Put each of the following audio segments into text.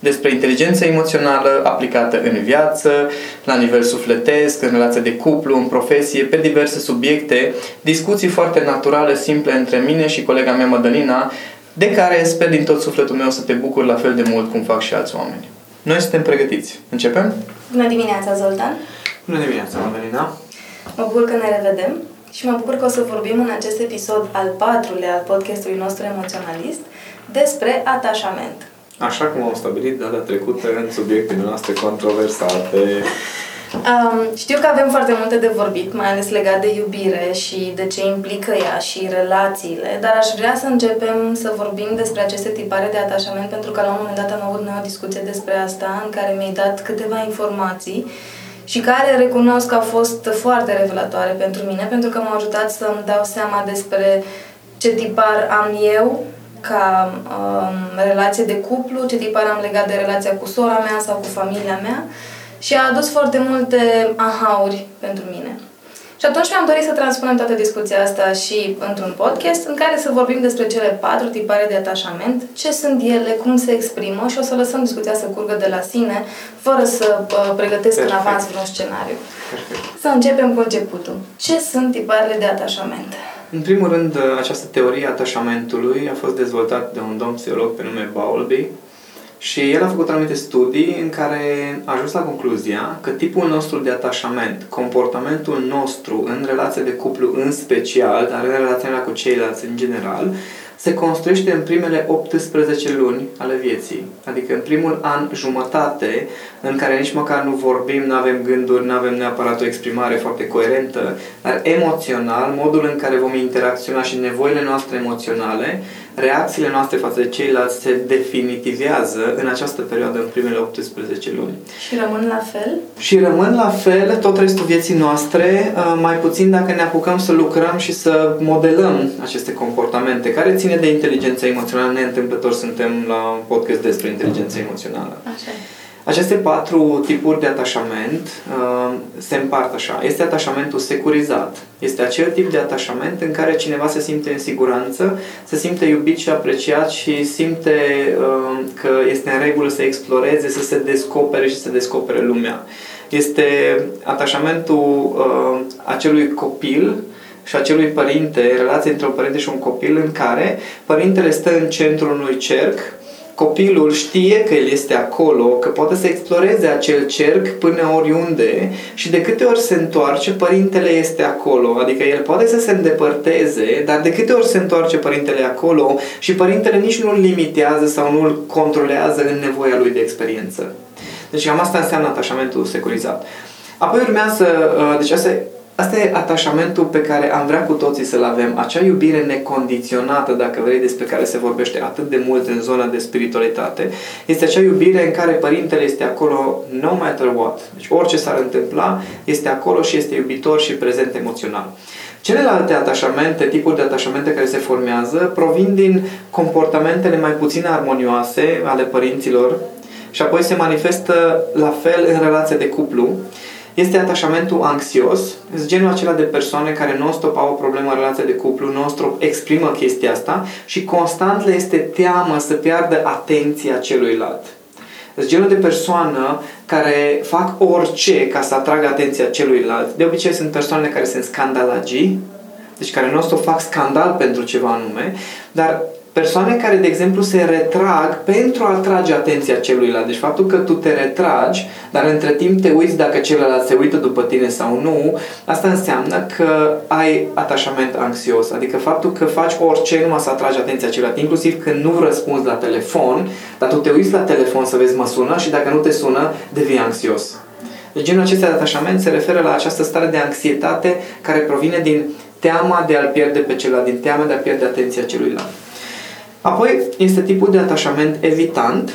despre inteligența emoțională aplicată în viață, la nivel sufletesc, în relație de cuplu, în profesie, pe diverse subiecte, discuții foarte naturale, simple între mine și colega mea Madalina, de care sper din tot sufletul meu să te bucur la fel de mult cum fac și alți oameni. Noi suntem pregătiți. Începem? Bună dimineața, Zoltan! Bună dimineața, Madalina! Mă bucur că ne revedem și mă bucur că o să vorbim în acest episod al patrulea al podcastului nostru emoționalist despre atașament. Așa cum am stabilit data trecută în subiectele noastre controversate. Um, știu că avem foarte multe de vorbit, mai ales legat de iubire și de ce implică ea și relațiile, dar aș vrea să începem să vorbim despre aceste tipare de atașament, pentru că la un moment dat am avut noi o discuție despre asta, în care mi-ai dat câteva informații și care recunosc că au fost foarte revelatoare pentru mine, pentru că m-au ajutat să-mi dau seama despre ce tipar am eu ca um, relație de cuplu, ce tipar am legat de relația cu sora mea sau cu familia mea și a adus foarte multe ahauri pentru mine. Și atunci mi-am dorit să transpunem toată discuția asta și într-un podcast în care să vorbim despre cele patru tipare de atașament, ce sunt ele, cum se exprimă și o să lăsăm discuția să curgă de la sine, fără să uh, pregătesc Perfect. în avans vreun scenariu. Perfect. Să începem cu începutul. Ce sunt tiparele de atașament? În primul rând, această teorie atașamentului a fost dezvoltată de un domn psiholog pe nume Bowlby și el a făcut anumite studii în care a ajuns la concluzia că tipul nostru de atașament, comportamentul nostru în relația de cuplu în special, dar în relația cu ceilalți în general, se construiește în primele 18 luni ale vieții. Adică în primul an jumătate, în care nici măcar nu vorbim, nu avem gânduri, nu avem neapărat o exprimare foarte coerentă, dar emoțional, modul în care vom interacționa și nevoile noastre emoționale reacțiile noastre față de ceilalți se definitivează în această perioadă, în primele 18 luni. Și rămân la fel? Și rămân la fel tot restul vieții noastre, uh, mai puțin dacă ne apucăm să lucrăm și să modelăm aceste comportamente, care ține de inteligența emoțională. Neîntâmplător suntem la un podcast despre inteligența emoțională. Așa. Aceste patru tipuri de atașament uh, se împart așa. Este atașamentul securizat. Este acel tip de atașament în care cineva se simte în siguranță, se simte iubit și apreciat și simte uh, că este în regulă să exploreze, să se descopere și să descopere lumea. Este atașamentul uh, acelui copil și acelui părinte, relația între un părinte și un copil în care părintele stă în centrul unui cerc copilul știe că el este acolo, că poate să exploreze acel cerc până oriunde și de câte ori se întoarce, părintele este acolo. Adică el poate să se îndepărteze, dar de câte ori se întoarce părintele acolo și părintele nici nu-l limitează sau nu-l controlează în nevoia lui de experiență. Deci cam asta înseamnă atașamentul securizat. Apoi urmează, uh, deci asta Asta e atașamentul pe care am vrea cu toții să-l avem, acea iubire necondiționată, dacă vrei, despre care se vorbește atât de mult în zona de spiritualitate. Este acea iubire în care părintele este acolo no matter what. Deci orice s-ar întâmpla, este acolo și este iubitor și prezent emoțional. Celelalte atașamente, tipuri de atașamente care se formează, provin din comportamentele mai puțin armonioase ale părinților și apoi se manifestă la fel în relația de cuplu este atașamentul anxios, este genul acela de persoane care non-stop au o problemă în relația de cuplu, non-stop exprimă chestia asta și constant le este teamă să piardă atenția celuilalt. Este genul de persoană care fac orice ca să atragă atenția celuilalt. De obicei sunt persoane care sunt scandalagii, deci care non-stop fac scandal pentru ceva anume, dar persoane care, de exemplu, se retrag pentru a atrage atenția celuilalt. Deci faptul că tu te retragi, dar între timp te uiți dacă celălalt se uită după tine sau nu, asta înseamnă că ai atașament anxios. Adică faptul că faci orice numai să atragi atenția celuilalt, inclusiv când nu răspunzi la telefon, dar tu te uiți la telefon să vezi mă sună și dacă nu te sună, devii anxios. Deci genul acesta de atașament se referă la această stare de anxietate care provine din teama de a-l pierde pe celălalt, din teama de a pierde atenția celuilalt. Apoi este tipul de atașament evitant,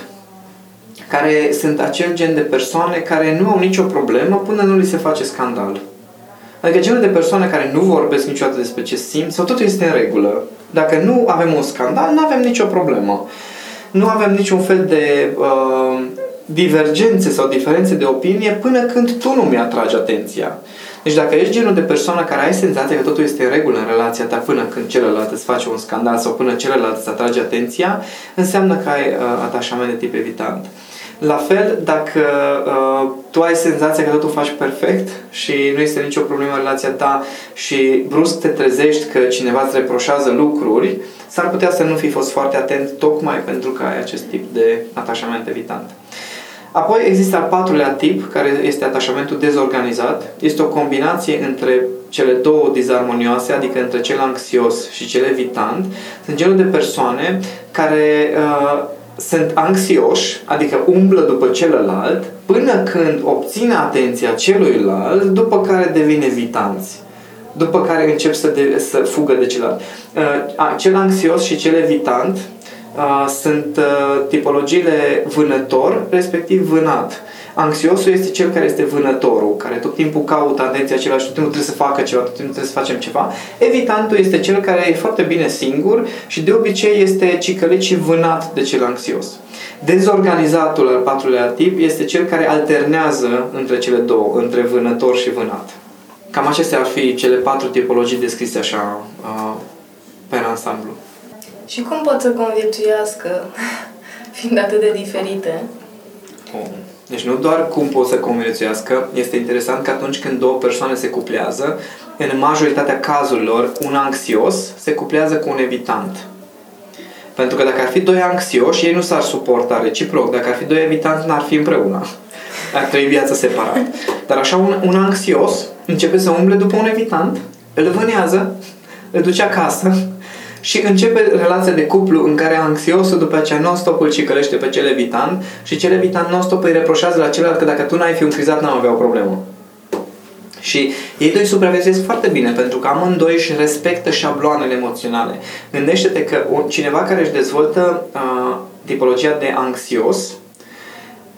care sunt acel gen de persoane care nu au nicio problemă până nu li se face scandal. Adică genul de persoane care nu vorbesc niciodată despre ce simt sau totul este în regulă. Dacă nu avem un scandal, nu avem nicio problemă. Nu avem niciun fel de uh, divergențe sau diferențe de opinie până când tu nu mi-atragi atenția. Deci dacă ești genul de persoană care ai senzația că totul este în regulă în relația ta până când celălalt îți face un scandal sau până celălalt îți atrage atenția, înseamnă că ai uh, atașament de tip evitant. La fel, dacă uh, tu ai senzația că totul faci perfect și nu este nicio problemă în relația ta și brusc te trezești că cineva îți reproșează lucruri, s-ar putea să nu fi fost foarte atent tocmai pentru că ai acest tip de atașament evitant. Apoi există al patrulea tip, care este atașamentul dezorganizat. Este o combinație între cele două dizarmonioase, adică între cel anxios și cel evitant. Sunt genul de persoane care uh, sunt anxioși, adică umblă după celălalt, până când obține atenția celuilalt, după care devin evitanți după care încep să, de, să fugă de celălalt. Uh, cel anxios și cel evitant uh, sunt uh, tipologiile vânător, respectiv vânat. Anxiosul este cel care este vânătorul, care tot timpul caută atenția celălalt și tot timpul trebuie să facă ceva, tot timpul trebuie să facem ceva. Evitantul este cel care e foarte bine singur și de obicei este cicălit și vânat de cel anxios. Dezorganizatul al patrulea tip este cel care alternează între cele două, între vânător și vânat. Cam acestea ar fi cele patru tipologii descrise așa uh, pe ansamblu. Și cum pot să conviețuiască, fiind atât de diferite? Oh. Deci nu doar cum pot să conviețuiască, este interesant că atunci când două persoane se cuplează, în majoritatea cazurilor, un anxios se cuplează cu un evitant. Pentru că dacă ar fi doi anxioși, ei nu s-ar suporta reciproc. Dacă ar fi doi evitanți, n-ar fi împreună. Ar trăi viața separat. Dar așa un, un anxios începe să umble după un evitant, îl vânează, îl duce acasă, și începe relația de cuplu în care anxiosul după aceea non-stop îl cicălește pe cel evitant și cel evitant non-stop îi reproșează la celălalt că dacă tu n-ai fi un crizat, n-am avea o problemă. Și ei doi supraviețuiesc foarte bine pentru că amândoi își respectă șabloanele emoționale. Gândește-te că cineva care își dezvoltă uh, tipologia de anxios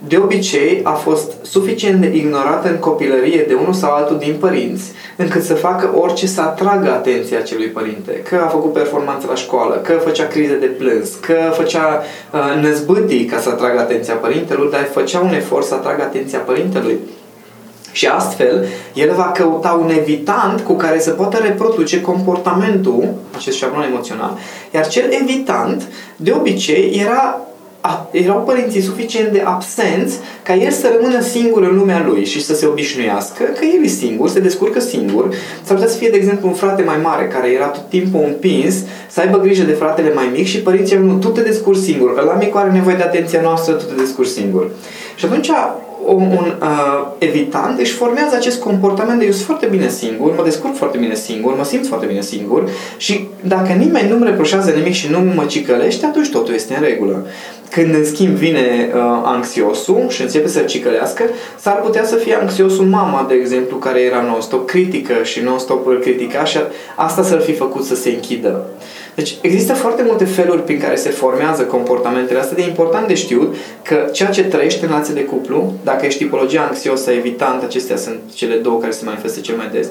de obicei a fost suficient de ignorată în copilărie de unul sau altul din părinți, încât să facă orice să atragă atenția acelui părinte. Că a făcut performanță la școală, că făcea crize de plâns, că făcea uh, năzbâtii ca să atragă atenția părintelui, dar făcea un efort să atragă atenția părintelui. Și astfel, el va căuta un evitant cu care să poată reproduce comportamentul, acest șablon emoțional, iar cel evitant, de obicei, era erau părinții suficient de absenți ca el să rămână singur în lumea lui și să se obișnuiască că el e singur, se descurcă singur. S-ar putea să fie, de exemplu, un frate mai mare care era tot timpul împins, să aibă grijă de fratele mai mic și părinții nu, tu te descurci singur, că la micul are nevoie de atenția noastră, tu te descurci singur. Și atunci un, un uh, evitant își formează acest comportament de eu sunt foarte bine singur, mă descurc foarte bine singur, mă simt foarte bine singur și dacă nimeni nu-mi reproșează nimic și nu mă cicălește, atunci totul este în regulă. Când în schimb vine uh, anxiosul și începe să cicălească, s-ar putea să fie anxiosul mama, de exemplu, care era non-stop critică și non-stop îl critica și asta să-l fi făcut să se închidă. Deci există foarte multe feluri prin care se formează comportamentele astea. De important de știut că ceea ce trăiești în relație de cuplu, dacă ești tipologia anxiosă, evitant, acestea sunt cele două care se manifestă cel mai des,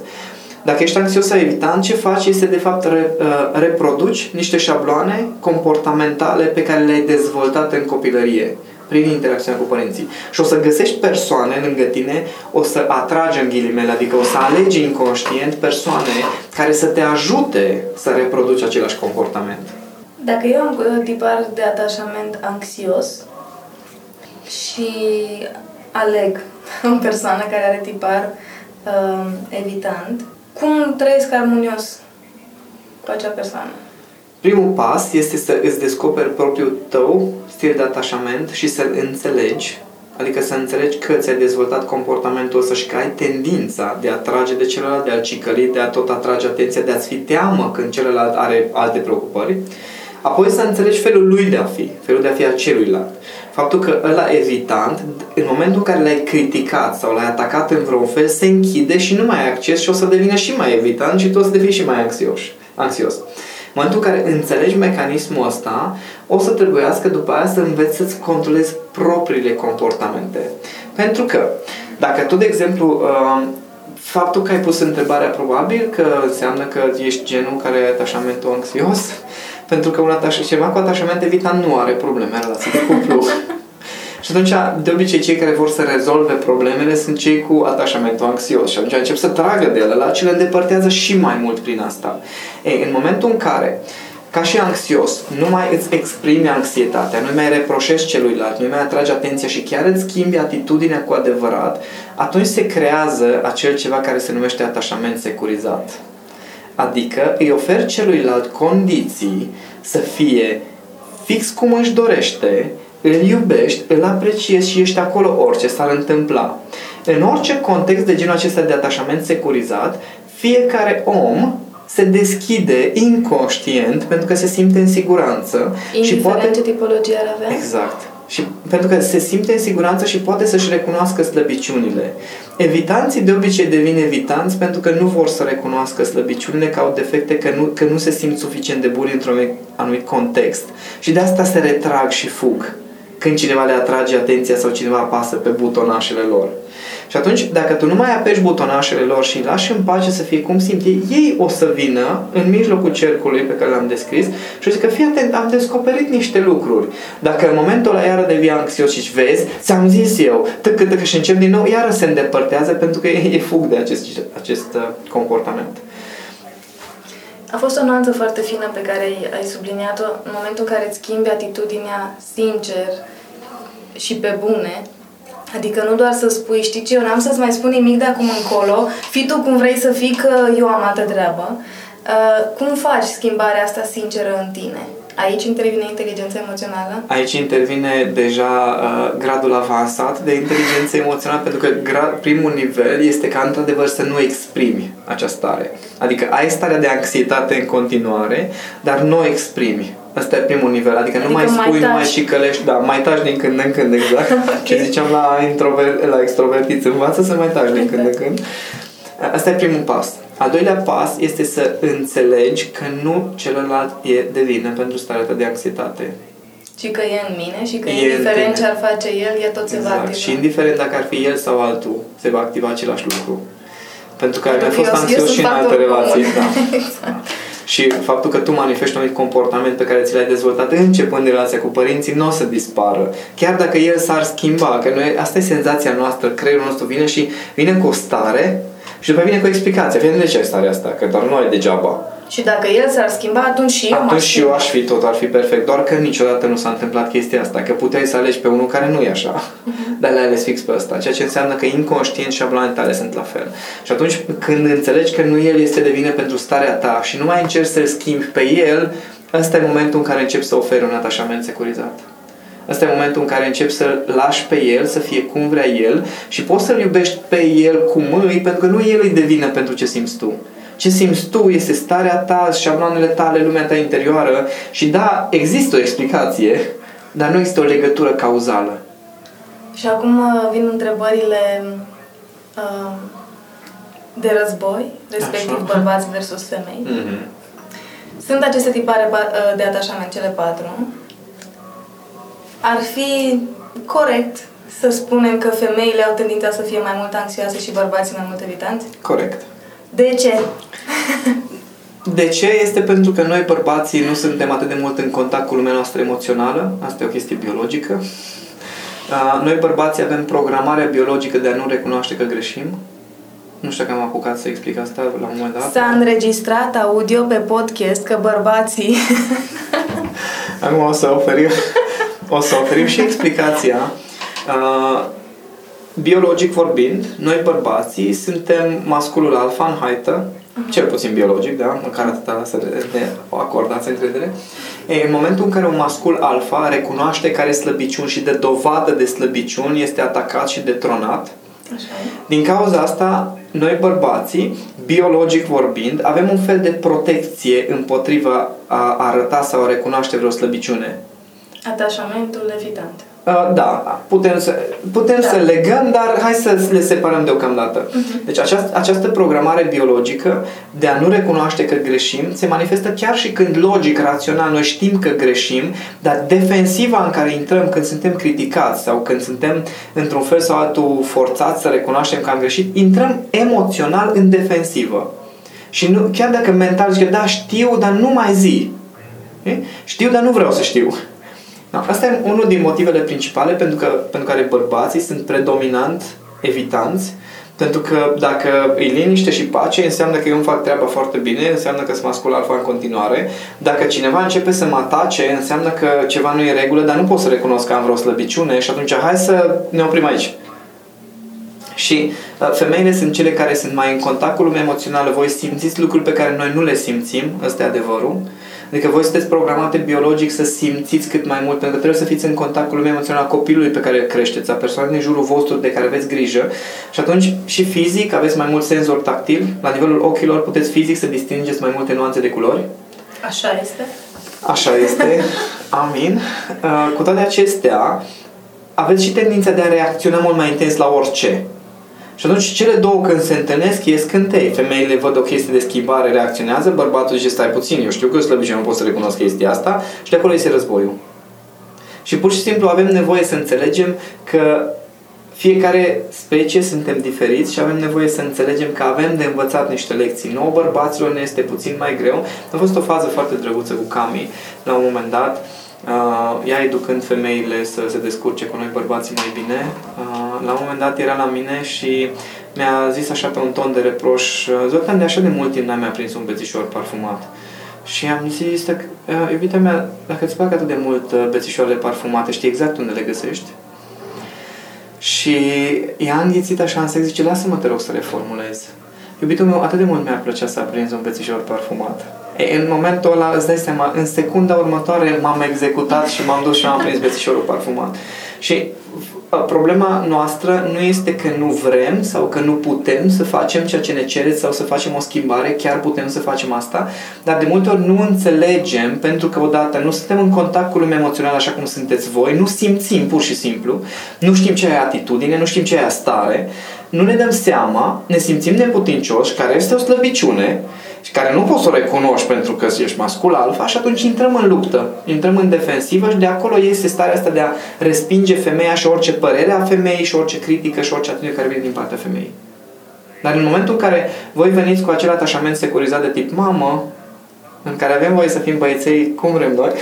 dacă ești anxios sau evitant, ce faci este de fapt re, uh, reproduci niște șabloane comportamentale pe care le-ai dezvoltat în copilărie prin interacțiunea cu părinții. Și o să găsești persoane lângă tine, o să atragi în ghilimele, adică o să alegi inconștient persoane care să te ajute să reproduci același comportament. Dacă eu am uh, tipar de atașament anxios și aleg o persoană care are tipar uh, evitant, cum trăiesc armonios cu acea persoană? Primul pas este să îți descoperi propriul tău stil de atașament și să-l înțelegi Adică să înțelegi că ți-ai dezvoltat comportamentul ăsta și că ai tendința de a trage de celălalt, de a cicăli, de a tot atrage atenția, de a-ți fi teamă când celălalt are alte preocupări. Apoi să înțelegi felul lui de a fi, felul de a fi a celuilalt. Faptul că ăla evitant, în momentul în care l-ai criticat sau l-ai atacat în vreun fel, se închide și nu mai ai acces și o să devină și mai evitant și tu o să devii și mai anxios. anxios. În momentul în care înțelegi mecanismul ăsta, o să trebuiască după aia să înveți să-ți controlezi propriile comportamente. Pentru că, dacă tu, de exemplu, uh, faptul că ai pus întrebarea probabil că înseamnă că ești genul care are atașamentul anxios, pentru că un ataș- ceva cu atașament evitant nu are probleme în relație de cuplu. Și atunci, de obicei, cei care vor să rezolve problemele sunt cei cu atașamentul anxios și atunci încep să tragă de ele la ce le îndepărtează și mai mult prin asta. Ei, în momentul în care ca și anxios, nu mai îți exprimi anxietatea, nu mai reproșezi celuilalt, nu mai atragi atenția și chiar îți schimbi atitudinea cu adevărat, atunci se creează acel ceva care se numește atașament securizat. Adică îi oferi celuilalt condiții să fie fix cum își dorește, îl iubești, îl apreciezi și ești acolo orice s-ar întâmpla. În orice context de genul acesta de atașament securizat, fiecare om se deschide inconștient pentru că se simte în siguranță. Indiferent și poate... ce tipologie ar avea? Exact. Și pentru că se simte în siguranță și poate să-și recunoască slăbiciunile. Evitanții de obicei devin evitanți pentru că nu vor să recunoască slăbiciunile, că au defecte, că nu, că nu se simt suficient de buni într-un anumit context. Și de asta se retrag și fug când cineva le atrage atenția sau cineva apasă pe butonașele lor. Și atunci, dacă tu nu mai apeși butonașele lor și îi lași în pace să fie cum simt ei, ei o să vină în mijlocul cercului pe care l-am descris și o zic că fii atent, am descoperit niște lucruri. Dacă în momentul ăla iară devii anxios și vezi, ți-am zis eu, tăcă, tăcă și încep din nou, iară se îndepărtează pentru că ei fug de acest, acest uh, comportament. A fost o nuanță foarte fină pe care ai subliniat-o în momentul în care îți schimbi atitudinea sincer și pe bune Adică nu doar să spui, știi ce, eu n-am să-ți mai spun nimic de acum încolo, fii tu cum vrei să fii, că eu am altă treabă. Uh, cum faci schimbarea asta sinceră în tine? Aici intervine inteligența emoțională? Aici intervine deja uh, gradul avansat de inteligență emoțională, pentru că gra- primul nivel este ca într-adevăr să nu exprimi această stare. Adică ai starea de anxietate în continuare, dar nu o exprimi. Asta e primul nivel, adică, adică nu mai spui, mai nu mai cicălești, da, mai taci din când în când, exact. okay. Ce ziceam la, introver- la extrovertiți, învață să mai taci din când în când. Asta e primul pas. Al doilea pas este să înțelegi că nu celălalt e de vină pentru starea ta de anxietate. Și că e în mine și că e indiferent ce ar face el, e tot se exact. va activa. Și indiferent dacă ar fi el sau altul, se va activa același lucru. Pentru că ai mai fost anxios și în alte relații. Da. exact. Și faptul că tu manifesti un comportament pe care ți l-ai dezvoltat începând relația cu părinții, nu o să dispară. Chiar dacă el s-ar schimba, că noi, asta e senzația noastră, creierul nostru vine și vine cu o stare și după vine cu o explicație. Fie de ce ai starea asta? Că doar nu ai degeaba. Și dacă el s-ar schimba, atunci și eu Atunci și eu aș fi tot, ar fi perfect. Doar că niciodată nu s-a întâmplat chestia asta. Că puteai să alegi pe unul care nu e așa. Uh-huh. Dar le-ai ales fix pe ăsta. Ceea ce înseamnă că inconștient și șabloanele tale sunt la fel. Și atunci când înțelegi că nu el este de vină pentru starea ta și nu mai încerci să-l schimbi pe el, ăsta e momentul în care începi să oferi un atașament securizat. Asta e momentul în care începi să-l lași pe el, să fie cum vrea el și poți să-l iubești pe el cum îi, pentru că nu el îi devină pentru ce simți tu. Ce simți tu este starea ta, șabloanele tale, lumea ta interioară și da, există o explicație, dar nu există o legătură cauzală. Și acum uh, vin întrebările uh, de război, respectiv Așa. bărbați versus femei. Mm-hmm. Sunt aceste tipare uh, de atașament, cele patru ar fi corect să spunem că femeile au tendința să fie mai mult anxioase și bărbații mai mult evitanți? Corect. De ce? De ce? Este pentru că noi bărbații nu suntem atât de mult în contact cu lumea noastră emoțională. Asta e o chestie biologică. Noi bărbații avem programarea biologică de a nu recunoaște că greșim. Nu știu dacă am apucat să explic asta la un moment dat. S-a înregistrat audio pe podcast că bărbații... Acum o să oferim o să oferim și explicația. Uh, biologic vorbind, noi bărbații suntem masculul alfa în haită uh-huh. cel puțin biologic, da? Măcar atâta să ne acordați încredere. E, în momentul în care un mascul alfa recunoaște care slăbiciuni și de dovadă de slăbiciuni este atacat și detronat, Așa. din cauza asta, noi bărbații, biologic vorbind, avem un fel de protecție împotriva a arăta sau a recunoaște vreo slăbiciune. Atașamentul evitant. Uh, da, putem să, putem da. să legăm, dar hai să le separăm deocamdată. Uh-huh. Deci această, această programare biologică de a nu recunoaște că greșim se manifestă chiar și când logic, rațional, noi știm că greșim, dar defensiva în care intrăm când suntem criticați sau când suntem într-un fel sau altul forțați să recunoaștem că am greșit, intrăm emoțional în defensivă. Și nu, chiar dacă mental zice, da, știu, dar nu mai zi. E? Știu, dar nu vreau să știu. Da, asta e unul din motivele principale pentru, că, pentru care bărbații sunt predominant evitanți pentru că dacă îi liniște și pace, înseamnă că eu îmi fac treaba foarte bine, înseamnă că sunt mascul alfa în continuare. Dacă cineva începe să mă atace, înseamnă că ceva nu e în regulă, dar nu pot să recunosc că am vreo slăbiciune și atunci hai să ne oprim aici. Și uh, femeile sunt cele care sunt mai în contact cu lumea emoțională. Voi simțiți lucruri pe care noi nu le simțim, ăsta e adevărul. Adică voi sunteți programate biologic să simțiți cât mai mult, pentru că trebuie să fiți în contact cu lumea emoțională a copilului pe care îl creșteți, a persoanei din jurul vostru de care aveți grijă și atunci și fizic aveți mai mult senzor tactil, la nivelul ochilor puteți fizic să distingeți mai multe nuanțe de culori. Așa este. Așa este. Amin. Uh, cu toate acestea, aveți și tendința de a reacționa mult mai intens la orice. Și atunci cele două când se întâlnesc ies cântei. Femeile văd o chestie de schimbare, reacționează, bărbatul zice stai puțin, eu știu că slăbit și nu pot să recunosc chestia asta și de acolo iese războiul. Și pur și simplu avem nevoie să înțelegem că fiecare specie suntem diferiți și avem nevoie să înțelegem că avem de învățat niște lecții. Nouă bărbaților ne este puțin mai greu. A fost o fază foarte drăguță cu Cami la un moment dat uh, ea educând femeile să se descurce cu noi bărbații mai bine. Uh, la un moment dat era la mine și mi-a zis așa pe un ton de reproș, Zoltan, de așa de mult timp n-am mai prins un bețișor parfumat. Și am zis, uh, iubita mea, dacă îți plac atât de mult uh, bețișoarele parfumate, știi exact unde le găsești? Și ea a înghițit așa în sex, zice, lasă-mă te rog să le formulez. Iubitul meu, atât de mult mi-ar plăcea să aprins un bețișor parfumat. E, în momentul ăla, îți dai seama, în secunda următoare m-am executat și m-am dus și am prins bețișorul parfumat. Și problema noastră nu este că nu vrem sau că nu putem să facem ceea ce ne cereți sau să facem o schimbare, chiar putem să facem asta, dar de multe ori nu înțelegem pentru că odată nu suntem în contact cu lumea emoțională așa cum sunteți voi, nu simțim pur și simplu, nu știm ce e atitudine, nu știm ce e stare, nu ne dăm seama, ne simțim neputincioși, care este o slăbiciune și care nu poți să o recunoști pentru că ești mascul alfa și atunci intrăm în luptă, intrăm în defensivă și de acolo este starea asta de a respinge femeia și orice părere a femeii și orice critică și orice atitudine care vine din partea femeii. Dar în momentul în care voi veniți cu acel atașament securizat de tip mamă, în care avem voie să fim băieței cum vrem noi,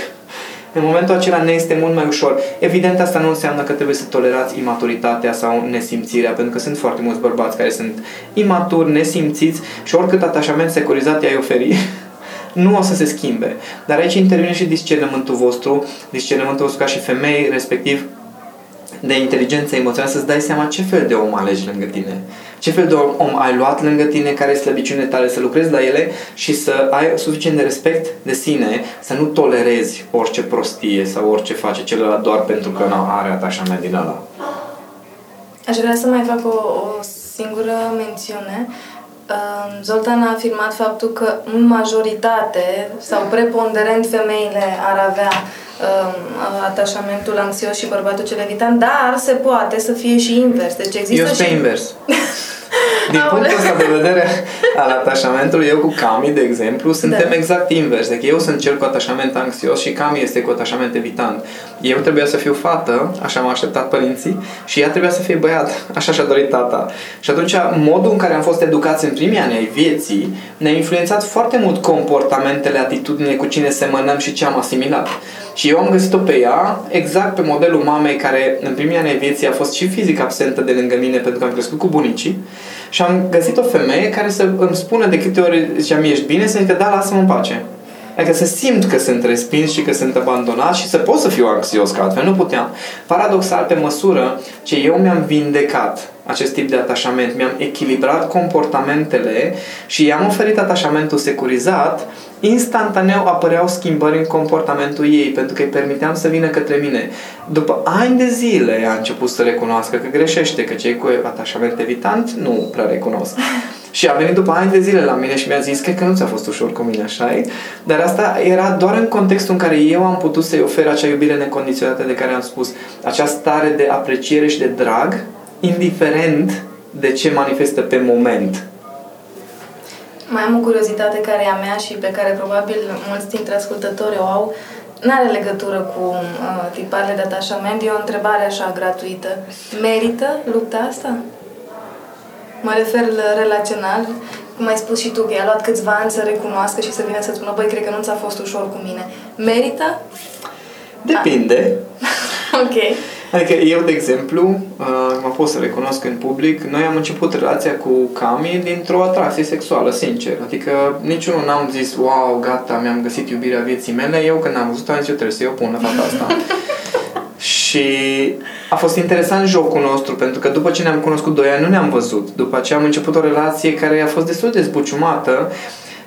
în momentul acela ne este mult mai ușor. Evident, asta nu înseamnă că trebuie să tolerați imaturitatea sau nesimțirea, pentru că sunt foarte mulți bărbați care sunt imaturi, nesimțiți și oricât atașament securizat i-ai oferi, nu o să se schimbe. Dar aici intervine și discernământul vostru, discernământul vostru ca și femei, respectiv de inteligență emoțională, să-ți dai seama ce fel de om alegi lângă tine. Ce fel de om ai luat lângă tine, care este slăbiciunile tale, să lucrezi la ele și să ai suficient de respect de sine, să nu tolerezi orice prostie sau orice face celălalt doar pentru că nu are atașament din ăla. Aș vrea să mai fac o, o singură mențiune. Zoltan a afirmat faptul că în majoritate sau preponderent femeile ar avea um, atașamentul anxios și bărbatul cel evitant, dar se poate să fie și invers. Deci există Eu sunt și... invers. Din punctul ăsta de vedere al atașamentului, eu cu Cami, de exemplu, suntem da. exact invers. Deci eu sunt cel cu atașament anxios și Cami este cu atașament evitant. Eu trebuia să fiu fată, așa m-a așteptat părinții, și ea trebuia să fie băiat, așa și-a dorit tata. Și atunci, modul în care am fost educați în primii ani ai vieții ne-a influențat foarte mult comportamentele, atitudinile, cu cine semănăm și ce am asimilat. Și eu am găsit-o pe ea exact pe modelul mamei care în primii ani ai vieții a fost și fizic absentă de lângă mine pentru că am crescut cu bunicii și am găsit o femeie care să îmi spună de câte ori ziceam, ești bine? Să zică, da, lasă-mă în pace. Adică să simt că sunt respins și că sunt abandonat și să pot să fiu anxios, că altfel nu puteam. Paradoxal, pe măsură ce eu mi-am vindecat acest tip de atașament, mi-am echilibrat comportamentele și i-am oferit atașamentul securizat, instantaneu apăreau schimbări în comportamentul ei, pentru că îi permiteam să vină către mine. După ani de zile a început să recunoască că greșește, că cei cu atașament evitant nu prea recunosc. Și a venit după ani de zile la mine și mi-a zis că nu ți-a fost ușor cu mine, așa -i? Dar asta era doar în contextul în care eu am putut să-i ofer acea iubire necondiționată de care am spus. Acea stare de apreciere și de drag, indiferent de ce manifestă pe moment. Mai am o curiozitate care e a mea și pe care probabil mulți dintre ascultători o au. N-are legătură cu uh, tiparele de atașament, e o întrebare așa gratuită. Merită lupta asta? Mă refer la relațional, cum ai spus și tu, că i-a luat câțiva ani să recunoască și să vină să spună, băi, cred că nu ți-a fost ușor cu mine. Merită? Depinde. ok. Adică eu, de exemplu, uh, mă pot să recunosc în public, noi am început relația cu Cami dintr-o atracție sexuală, sincer. Adică niciunul n-am zis, wow, gata, mi-am găsit iubirea vieții mele. Eu când am văzut-o, am zis, eu trebuie să eu pun fata asta. Și a fost interesant jocul nostru, pentru că după ce ne-am cunoscut doi ani, nu ne-am văzut. După ce am început o relație care a fost destul de zbuciumată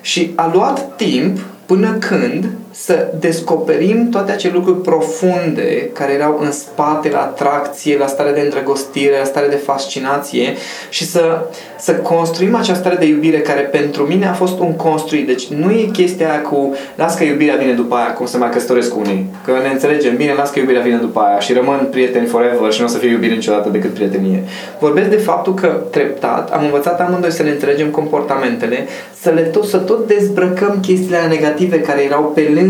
și a luat timp până când să descoperim toate acele lucruri profunde care erau în spate, la atracție, la stare de îndrăgostire, la stare de fascinație și să, să construim această stare de iubire care pentru mine a fost un construit. Deci nu e chestia aia cu las că iubirea vine după aia, cum se mai căsătoresc cu unii. Că ne înțelegem bine, las că iubirea vine după aia și rămân prieteni forever și nu o să fie iubire niciodată decât prietenie. Vorbesc de faptul că treptat am învățat amândoi să ne înțelegem comportamentele, să le tot, să tot dezbrăcăm chestiile negative care erau pe lângă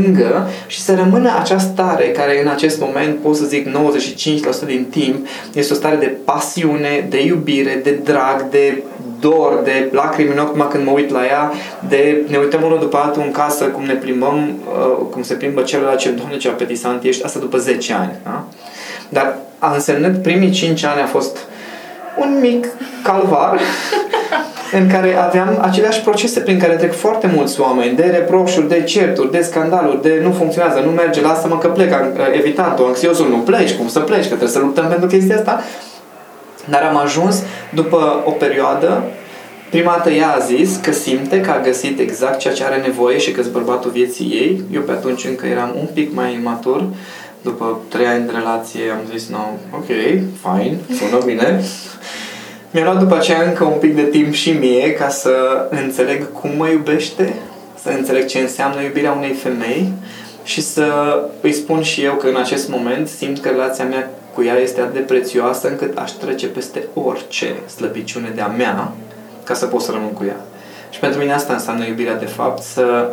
și să rămână acea stare care în acest moment, pot să zic 95% din timp, este o stare de pasiune, de iubire, de drag, de dor, de lacrimi în ochi când mă uit la ea, de ne uităm unul după altul în casă, cum ne plimbăm, uh, cum se plimbă celălalt, ce doamne ce apetisant ești, asta după 10 ani. Da? Dar a însemnat primii 5 ani a fost un mic calvar în care aveam aceleași procese prin care trec foarte mulți oameni, de reproșuri, de certuri, de scandaluri, de nu funcționează, nu merge, lasă-mă că plec, evitantul, anxiosul, nu pleci, cum să pleci, că trebuie să luptăm pentru chestia asta. Dar am ajuns după o perioadă Prima dată ea a zis că simte că a găsit exact ceea ce are nevoie și că bărbatul vieții ei. Eu pe atunci încă eram un pic mai imatur. După trei ani de relație am zis, no, ok, fine, sună bine. Mi-a luat după aceea încă un pic de timp și mie ca să înțeleg cum mă iubește, să înțeleg ce înseamnă iubirea unei femei și să îi spun și eu că în acest moment simt că relația mea cu ea este atât de prețioasă încât aș trece peste orice slăbiciune de-a mea ca să pot să rămân cu ea. Și pentru mine asta înseamnă iubirea de fapt, să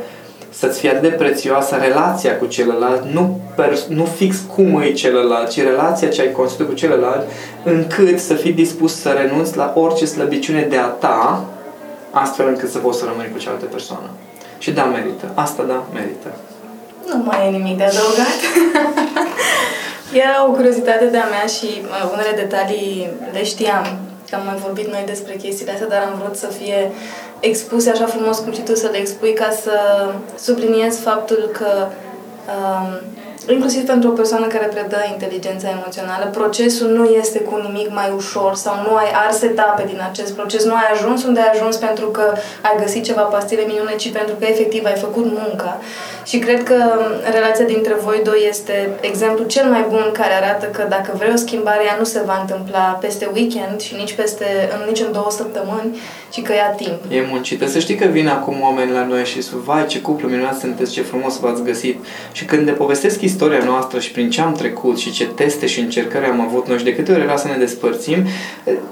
să-ți fie atât de prețioasă relația cu celălalt, nu, pers- nu fix cum e celălalt, ci relația ce ai construit cu celălalt, încât să fii dispus să renunți la orice slăbiciune de a ta, astfel încât să poți să rămâi cu cealaltă persoană. Și da, merită. Asta da, merită. Nu mai e nimic de adăugat. Era o curiozitate de-a mea și uh, unele detalii le știam, că am mai vorbit noi despre chestiile astea, dar am vrut să fie expuse așa frumos cum și tu să le expui ca să subliniez faptul că um, inclusiv pentru o persoană care predă inteligența emoțională, procesul nu este cu nimic mai ușor sau nu ai ars etape din acest proces, nu ai ajuns unde ai ajuns pentru că ai găsit ceva pastile minune, ci pentru că efectiv ai făcut munca. Și cred că relația dintre voi doi este exemplu cel mai bun care arată că dacă vrei o schimbare, ea nu se va întâmpla peste weekend și nici, peste, nici în două săptămâni, ci că ia timp. E muncită. Să știi că vin acum oameni la noi și spun, vai ce cuplu minunat sunteți, ce frumos v-ați găsit. Și când ne povestesc istoria noastră și prin ce am trecut și ce teste și încercări am avut noi și de câte ori era să ne despărțim,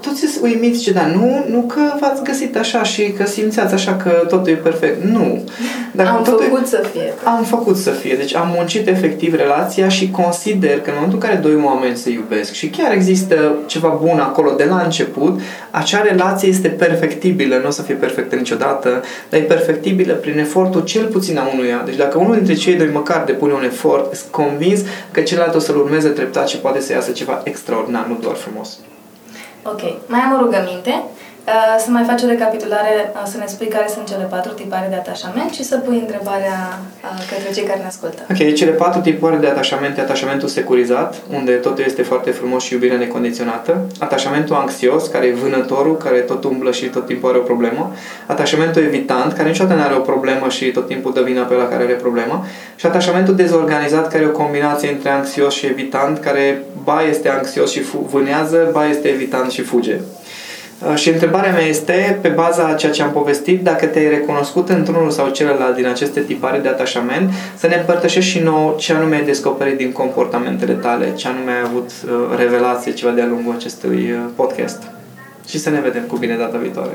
toți sunt uimiți ce da, nu, nu că v-ați găsit așa și că simțeați așa că totul e perfect. Nu. Dar am făcut e... să fie am făcut să fie. Deci am muncit efectiv relația și consider că în momentul în care doi oameni se iubesc și chiar există ceva bun acolo de la început, acea relație este perfectibilă, nu o să fie perfectă niciodată, dar e perfectibilă prin efortul cel puțin a unuia. Deci dacă unul dintre cei doi măcar depune un efort, sunt convins că celălalt o să-l urmeze treptat și poate să iasă ceva extraordinar, nu doar frumos. Ok. Mai am o rugăminte Uh, să mai faci o recapitulare, uh, să ne spui care sunt cele patru tipare de atașament și să pui întrebarea uh, către cei care ne ascultă. Ok, cele patru tipare de atașament, atașamentul securizat, unde totul este foarte frumos și iubire necondiționată, atașamentul anxios, care e vânătorul, care tot umblă și tot timpul are o problemă, atașamentul evitant, care niciodată nu are o problemă și tot timpul dă vina pe la care are problemă, și atașamentul dezorganizat, care e o combinație între anxios și evitant, care ba este anxios și vânează, ba este evitant și fuge. Uh, și întrebarea mea este, pe baza a ceea ce am povestit, dacă te-ai recunoscut într-unul sau celălalt din aceste tipare de atașament, să ne împărtășești și nou ce anume ai descoperit din comportamentele tale, ce anume ai avut uh, revelație ceva de-a lungul acestui uh, podcast. Și să ne vedem cu bine data viitoare.